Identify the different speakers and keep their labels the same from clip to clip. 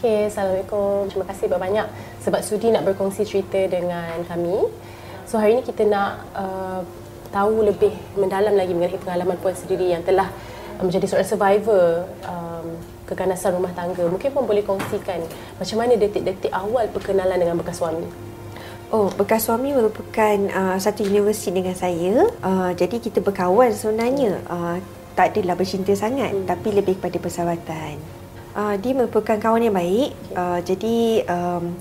Speaker 1: Okay, Assalamualaikum. Terima kasih banyak sebab sudi nak berkongsi cerita dengan kami. So hari ini kita nak uh, tahu lebih mendalam lagi mengenai pengalaman puan sendiri yang telah menjadi seorang survivor um, keganasan rumah tangga. Mungkin pun boleh kongsikan macam mana detik-detik awal perkenalan dengan bekas suami.
Speaker 2: Oh, bekas suami merupakan uh, satu universiti dengan saya. Uh, jadi kita berkawan sebenarnya. Uh, tak adalah bercinta sangat hmm. tapi lebih kepada persahabatan. Uh, dia merupakan kawan yang baik. Uh, jadi um,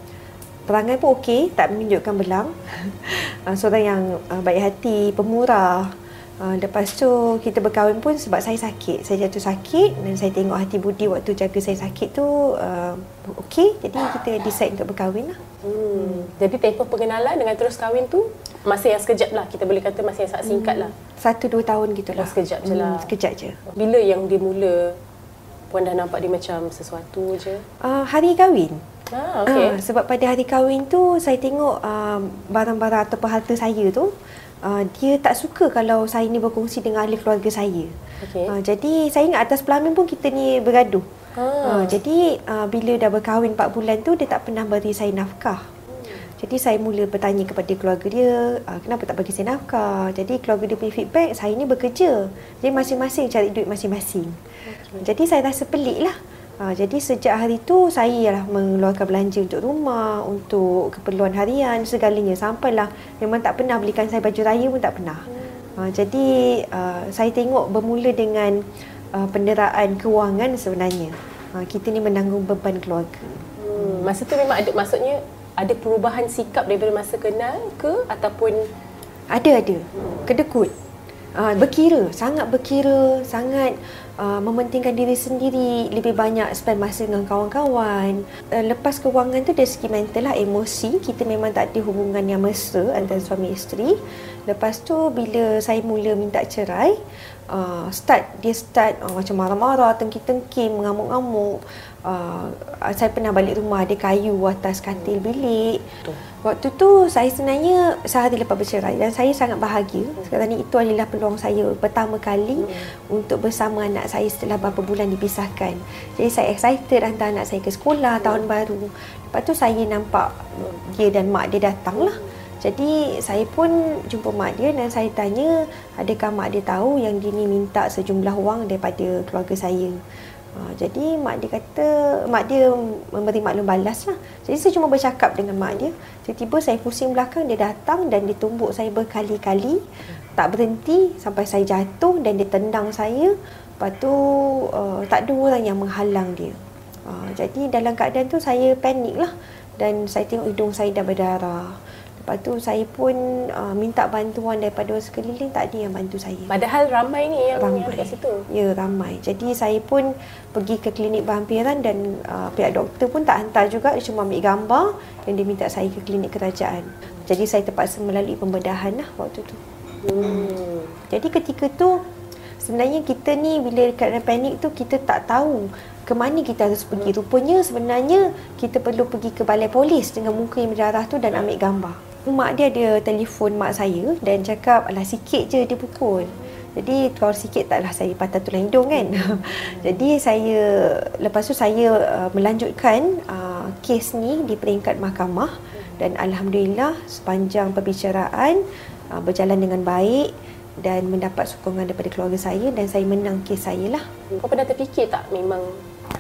Speaker 2: perangai pun okey, tak menunjukkan belang. uh, seorang yang uh, baik hati, pemurah. Uh, lepas tu kita berkahwin pun sebab saya sakit. Saya jatuh sakit dan saya tengok hati budi waktu jaga saya sakit tu uh, okey. Jadi kita decide untuk berkahwin lah.
Speaker 1: Hmm. Jadi tempoh pengenalan dengan terus kahwin tu masa yang sekejap lah. Kita boleh kata masa yang sangat singkat lah.
Speaker 2: Hmm. Satu dua tahun gitu lah.
Speaker 1: Oh, sekejap je lah.
Speaker 2: Hmm, sekejap je.
Speaker 1: Bila yang dimula Puan dah nampak dia macam sesuatu je?
Speaker 2: Uh, hari kahwin.
Speaker 1: Ah, okay. Uh,
Speaker 2: sebab pada hari kahwin tu saya tengok uh, barang-barang atau harta saya tu uh, dia tak suka kalau saya ni berkongsi dengan ahli keluarga saya. Okay. Uh, jadi saya ingat atas pelamin pun kita ni bergaduh. Ah. Uh, jadi uh, bila dah berkahwin 4 bulan tu dia tak pernah beri saya nafkah. Jadi saya mula bertanya kepada keluarga dia, kenapa tak bagi saya nafkah? Jadi keluarga dia punya feedback, saya ni bekerja. Jadi masing-masing cari duit masing-masing. Okay. Jadi saya rasa pelik lah. Ha, jadi sejak hari tu saya lah mengeluarkan belanja untuk rumah, untuk keperluan harian, segalanya. Sampailah memang tak pernah belikan saya baju raya pun tak pernah. Ha, jadi uh, saya tengok bermula dengan uh, penderaan kewangan sebenarnya. Ha, kita ni menanggung beban keluarga.
Speaker 1: Hmm, masa tu memang ada, maksudnya ada perubahan sikap daripada masa kenal ke ataupun
Speaker 2: ada ada. Kedekut. Uh, berkira. Sangat berkira sangat uh, mementingkan diri sendiri lebih banyak spend masa dengan kawan-kawan uh, lepas kewangan tu dari segi mental lah emosi kita memang tak ada hubungan yang mesra antara suami isteri lepas tu bila saya mula minta cerai uh, start dia start uh, macam marah-marah tengki-tengki mengamuk-ngamuk uh, saya pernah balik rumah ada kayu atas katil bilik. Waktu tu saya sebenarnya sehari lepas bercerai dan saya sangat bahagia. Sekarang ni itu adalah peluang saya pertama kali hmm. untuk bersama anak saya setelah beberapa bulan dipisahkan. Jadi saya excited hantar anak saya ke sekolah tahun baru. Lepas tu saya nampak dia dan mak dia datang lah. Jadi saya pun jumpa mak dia dan saya tanya adakah mak dia tahu yang dia ni minta sejumlah wang daripada keluarga saya. Ha, jadi mak dia kata mak dia memberi maklum balas lah. Jadi saya cuma bercakap dengan mak dia. Tiba-tiba saya pusing belakang dia datang dan dia tumbuk saya berkali-kali. Tak berhenti sampai saya jatuh dan dia tendang saya. Lepas tu uh, tak ada orang yang menghalang dia. Uh, jadi dalam keadaan tu saya panik lah. Dan saya tengok hidung saya dah berdarah. Lepas tu saya pun uh, minta bantuan daripada orang sekeliling tak ada yang bantu saya.
Speaker 1: Padahal ramai ni yang, ramai. yang dekat situ.
Speaker 2: Ya, ramai. Jadi saya pun pergi ke klinik berhampiran dan uh, pihak doktor pun tak hantar juga, dia cuma ambil gambar dan dia minta saya ke klinik kerajaan. Jadi saya terpaksa melalui pembedahan lah waktu tu. Hmm. Jadi ketika tu sebenarnya kita ni bila dekat panik tu kita tak tahu ke mana kita harus pergi. Rupanya sebenarnya kita perlu pergi ke balai polis dengan muka yang berdarah tu dan ambil gambar mak dia ada telefon mak saya dan cakap alah sikit je dia pukul. Jadi kalau sikit taklah saya patah tulang hidung kan. Jadi saya lepas tu saya uh, melanjutkan uh, kes ni di peringkat mahkamah dan alhamdulillah sepanjang perbicaraan uh, berjalan dengan baik dan mendapat sokongan daripada keluarga saya dan saya menang kes saya lah.
Speaker 1: Kau pernah terfikir tak memang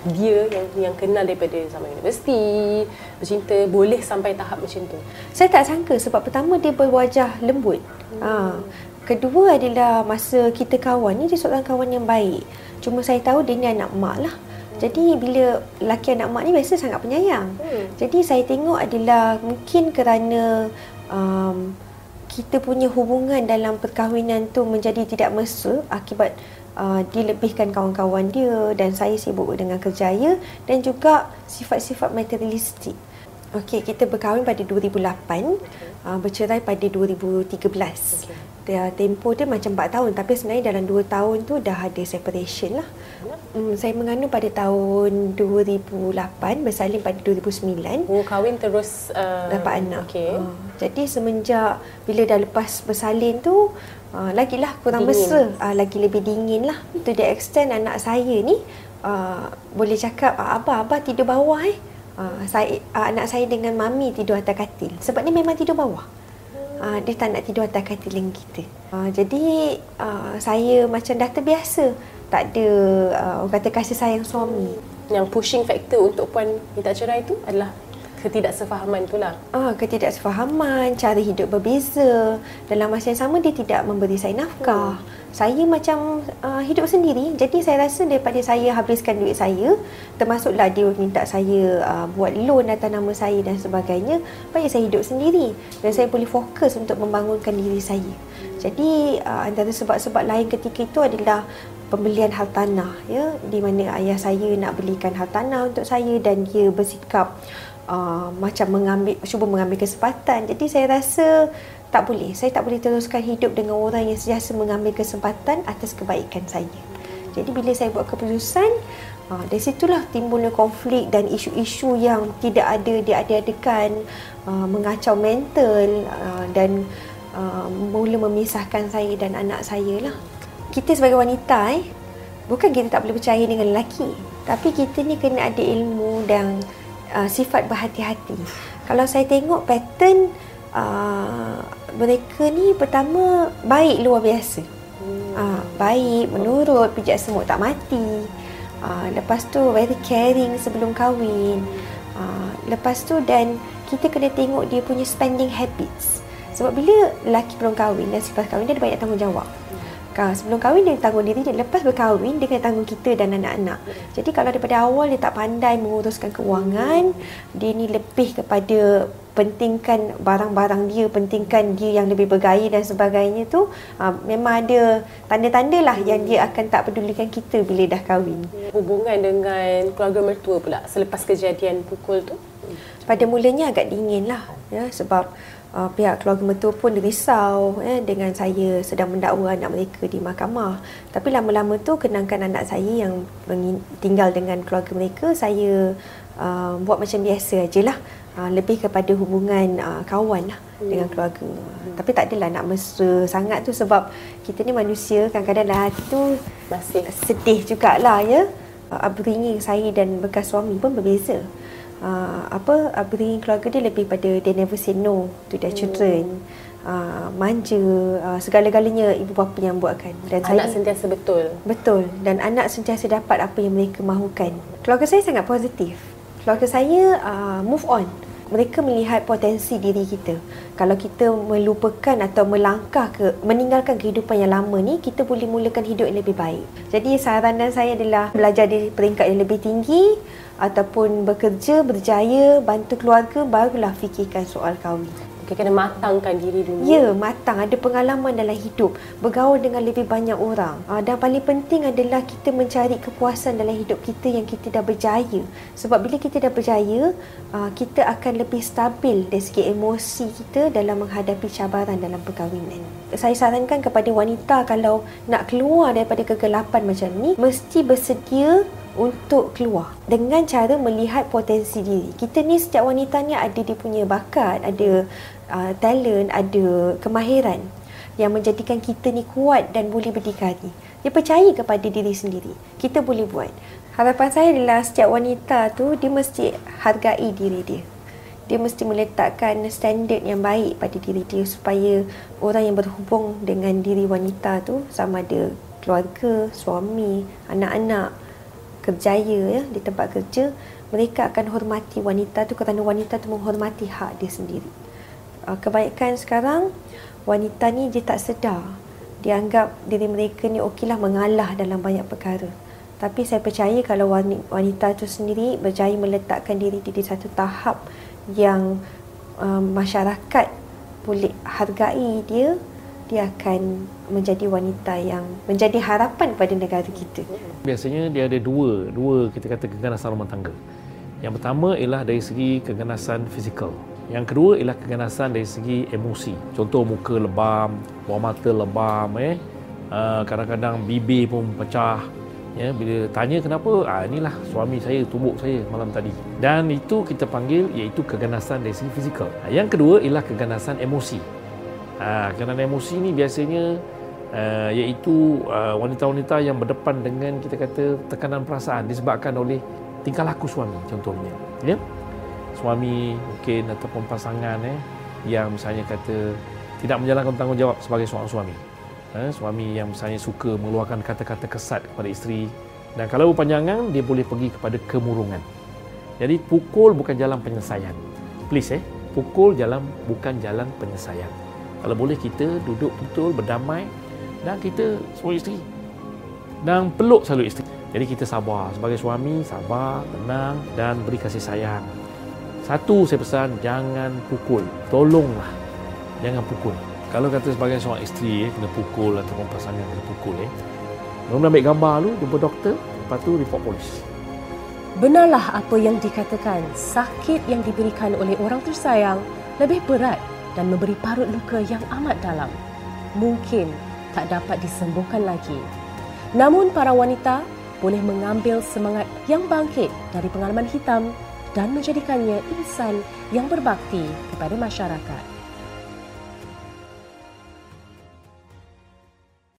Speaker 1: dia yang yang kenal daripada zaman universiti bercinta boleh sampai tahap macam tu
Speaker 2: saya tak sangka sebab pertama dia berwajah lembut hmm. ha. kedua adalah masa kita kawan ni dia seorang kawan yang baik cuma saya tahu dia ni anak mak lah jadi bila laki anak mak ni biasa sangat penyayang hmm. jadi saya tengok adalah mungkin kerana um, kita punya hubungan dalam perkahwinan tu menjadi tidak mesra akibat uh, dilebihkan kawan-kawan dia dan saya sibuk dengan kerjaya dan juga sifat-sifat materialistik. Okey, kita berkahwin pada 2008, okay. uh, bercerai pada 2013. Okay. Dia, tempoh dia macam 4 tahun tapi sebenarnya dalam 2 tahun tu dah ada separation lah. Hmm, saya mengandung pada tahun 2008, bersalin pada 2009.
Speaker 1: Oh, kahwin terus uh,
Speaker 2: dapat anak. Okay. Uh, jadi semenjak bila dah lepas bersalin tu, uh, lagilah kurang dingin. mesra uh, lagi lebih dingin lah to the extent anak saya ni uh, boleh cakap abah abah tidur bawah eh uh, saya uh, anak saya dengan mami tidur atas katil sebab dia memang tidur bawah. Uh, dia tak nak tidur atas katil dengan kita. Uh, jadi uh, saya macam dah terbiasa tak ada uh, orang kata kasih sayang suami.
Speaker 1: Yang pushing factor untuk puan minta cerai itu adalah ketidaksefahaman itulah.
Speaker 2: Ah, ketidaksefahaman, cara hidup berbeza. Dalam masa yang sama dia tidak memberi saya nafkah. Hmm. Saya macam uh, hidup sendiri. Jadi saya rasa daripada saya habiskan duit saya, termasuklah dia minta saya uh, buat loan atas nama saya dan sebagainya, baik saya hidup sendiri dan saya boleh fokus untuk membangunkan diri saya. Jadi uh, antara sebab-sebab lain ketika itu adalah pembelian hartanah ya di mana ayah saya nak belikan hartanah untuk saya dan dia bersikap uh, macam mengambil cuba mengambil kesempatan. Jadi saya rasa tak boleh. Saya tak boleh teruskan hidup dengan orang yang sentiasa mengambil kesempatan atas kebaikan saya. Jadi bila saya buat keputusan, uh, dari situlah timbulnya konflik dan isu-isu yang tidak ada diada-adakan, uh, mengacau mental uh, dan uh, mula memisahkan saya dan anak saya lah. Kita sebagai wanita eh, bukan kita tak boleh percaya dengan lelaki. Tapi kita ni kena ada ilmu dan uh, sifat berhati-hati. Kalau saya tengok pattern uh, mereka ni pertama baik luar biasa. Hmm. Uh, baik, menurut, pijak semut tak mati. Uh, lepas tu very caring sebelum kahwin. Uh, lepas tu dan kita kena tengok dia punya spending habits. Sebab bila lelaki belum kahwin dan selepas kahwin dia ada banyak tanggungjawab. Ha, sebelum kahwin dia tanggung diri dia. Lepas berkahwin dia kena tanggung kita dan anak-anak. Jadi kalau daripada awal dia tak pandai menguruskan kewangan, dia ni lebih kepada pentingkan barang-barang dia, pentingkan dia yang lebih bergaya dan sebagainya tu, ha, memang ada tanda-tanda lah yang dia akan tak pedulikan kita bila dah kahwin.
Speaker 1: Hubungan dengan keluarga mertua pula selepas kejadian pukul tu?
Speaker 2: Pada mulanya agak dingin lah. Ya, sebab uh, pihak keluarga mertua pun risau eh, dengan saya sedang mendakwa anak mereka di mahkamah. Tapi lama-lama tu kenangkan anak saya yang tinggal dengan keluarga mereka, saya uh, buat macam biasa aje lah. Uh, lebih kepada hubungan uh, kawan lah hmm. dengan keluarga. Hmm. Tapi tak adalah nak mesra sangat tu sebab kita ni manusia kadang-kadang lah hati tu masih sedih jugalah ya. Uh, upbringing saya dan bekas suami pun berbeza uh, apa upbringing keluarga dia lebih pada they never say no to their hmm. children uh, manja uh, segala-galanya ibu bapa yang buatkan.
Speaker 1: Dan anak saya, sentiasa betul.
Speaker 2: Betul. Dan anak sentiasa dapat apa yang mereka mahukan. Keluarga saya sangat positif. Keluarga saya uh, move on mereka melihat potensi diri kita. Kalau kita melupakan atau melangkah ke meninggalkan kehidupan yang lama ni, kita boleh mulakan hidup yang lebih baik. Jadi saranan saya adalah belajar di peringkat yang lebih tinggi, ataupun bekerja, berjaya, bantu keluarga, barulah fikirkan soal kahwin.
Speaker 1: Okay, kena matangkan diri dulu.
Speaker 2: Ya, matang. Ada pengalaman dalam hidup. Bergaul dengan lebih banyak orang. Ah, dan paling penting adalah kita mencari kepuasan dalam hidup kita yang kita dah berjaya. Sebab bila kita dah berjaya, ah, kita akan lebih stabil dari segi emosi kita dalam menghadapi cabaran dalam perkahwinan. Saya sarankan kepada wanita kalau nak keluar daripada kegelapan macam ni, mesti bersedia untuk keluar dengan cara melihat potensi diri. Kita ni setiap wanita ni ada dia punya bakat, ada uh, talent, ada kemahiran yang menjadikan kita ni kuat dan boleh berdikari. Dia percaya kepada diri sendiri. Kita boleh buat. Harapan saya adalah setiap wanita tu dia mesti hargai diri dia. Dia mesti meletakkan standard yang baik pada diri dia supaya orang yang berhubung dengan diri wanita tu sama ada keluarga, suami, anak-anak, kerjaya ya di tempat kerja mereka akan hormati wanita tu kerana wanita tu menghormati hak dia sendiri uh, kebanyakan sekarang wanita ni dia tak sedar dia anggap diri mereka ni okeylah mengalah dalam banyak perkara tapi saya percaya kalau wanita tu sendiri berjaya meletakkan diri di satu tahap yang uh, masyarakat boleh hargai dia dia akan menjadi wanita yang menjadi harapan pada negara kita.
Speaker 3: Biasanya dia ada dua, dua kita kata keganasan rumah tangga. Yang pertama ialah dari segi keganasan fizikal. Yang kedua ialah keganasan dari segi emosi. Contoh muka lebam, buah mata lebam, eh. Uh, kadang-kadang bibir pun pecah. Ya, bila tanya kenapa, ah inilah suami saya tumbuk saya malam tadi. Dan itu kita panggil iaitu keganasan dari segi fizikal. Yang kedua ialah keganasan emosi. Ha, kerana emosi ni biasanya uh, iaitu uh, wanita-wanita yang berdepan dengan kita kata tekanan perasaan disebabkan oleh tingkah laku suami contohnya. Ya? Suami mungkin ataupun pasangan eh yang misalnya kata tidak menjalankan tanggungjawab sebagai seorang suami. Eh, suami yang misalnya suka mengeluarkan kata-kata kesat kepada isteri dan kalau berpanjangan dia boleh pergi kepada kemurungan. Jadi pukul bukan jalan penyelesaian. Please eh, pukul jalan bukan jalan penyelesaian. Kalau boleh kita duduk betul berdamai dan kita suami isteri dan peluk selalu isteri. Jadi kita sabar sebagai suami, sabar, tenang dan beri kasih sayang. Satu saya pesan, jangan pukul. Tolonglah. Jangan pukul. Kalau kata sebagai seorang isteri eh, kena pukul ataupun pasangan kena pukul eh. Mula ambil gambar lu, jumpa doktor, lepas tu report polis.
Speaker 1: Benarlah apa yang dikatakan, sakit yang diberikan oleh orang tersayang lebih berat dan memberi parut luka yang amat dalam. Mungkin tak dapat disembuhkan lagi. Namun para wanita boleh mengambil semangat yang bangkit dari pengalaman hitam dan menjadikannya insan yang berbakti kepada masyarakat.